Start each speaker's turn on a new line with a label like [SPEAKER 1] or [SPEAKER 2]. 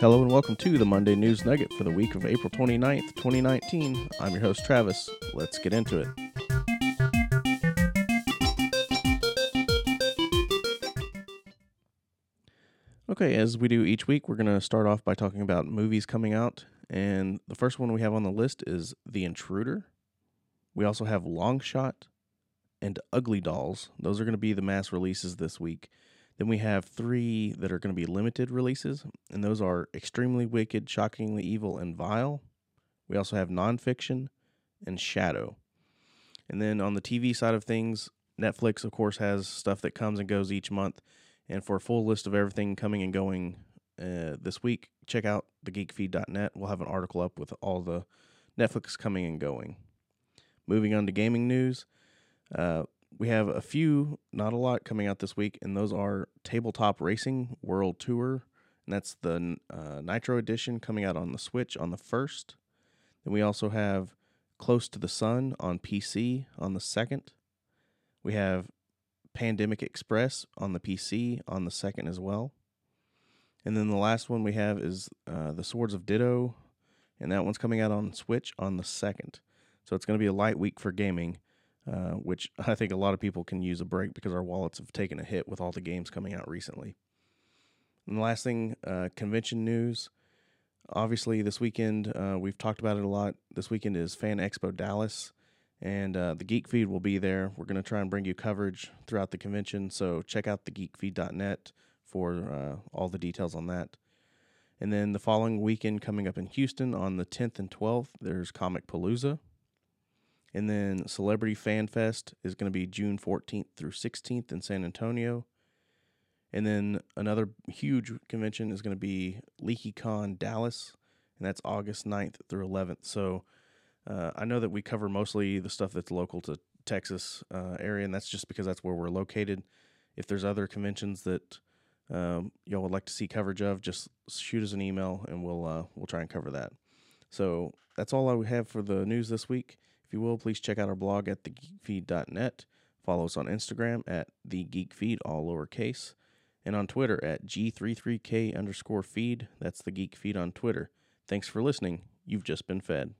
[SPEAKER 1] Hello and welcome to the Monday News Nugget for the week of April 29th, 2019. I'm your host, Travis. Let's get into it. Okay, as we do each week, we're going to start off by talking about movies coming out. And the first one we have on the list is The Intruder. We also have Long Shot and Ugly Dolls. Those are going to be the mass releases this week. Then we have three that are going to be limited releases, and those are Extremely Wicked, Shockingly Evil, and Vile. We also have Nonfiction and Shadow. And then on the TV side of things, Netflix, of course, has stuff that comes and goes each month. And for a full list of everything coming and going uh, this week, check out thegeekfeed.net. We'll have an article up with all the Netflix coming and going. Moving on to gaming news, uh, we have a few, not a lot, coming out this week, and those are Tabletop Racing World Tour, and that's the uh, Nitro Edition coming out on the Switch on the 1st. Then we also have Close to the Sun on PC on the 2nd. We have Pandemic Express on the PC on the 2nd as well. And then the last one we have is uh, The Swords of Ditto, and that one's coming out on Switch on the 2nd. So it's going to be a light week for gaming, uh, which I think a lot of people can use a break because our wallets have taken a hit with all the games coming out recently. And the last thing, uh, convention news. Obviously, this weekend, uh, we've talked about it a lot. This weekend is Fan Expo Dallas, and uh, the Geek Feed will be there. We're going to try and bring you coverage throughout the convention, so check out thegeekfeed.net for uh, all the details on that. And then the following weekend, coming up in Houston on the 10th and 12th, there's Comicpalooza. And then Celebrity Fan Fest is going to be June 14th through 16th in San Antonio. And then another huge convention is going to be LeakyCon Dallas, and that's August 9th through 11th. So uh, I know that we cover mostly the stuff that's local to Texas uh, area, and that's just because that's where we're located. If there's other conventions that um, y'all would like to see coverage of, just shoot us an email, and we'll uh, we'll try and cover that. So that's all I have for the news this week. If you will, please check out our blog at thegeekfeed.net. Follow us on Instagram at thegeekfeed, all lowercase, and on Twitter at g33k underscore feed. That's the Geek Feed on Twitter. Thanks for listening. You've just been fed.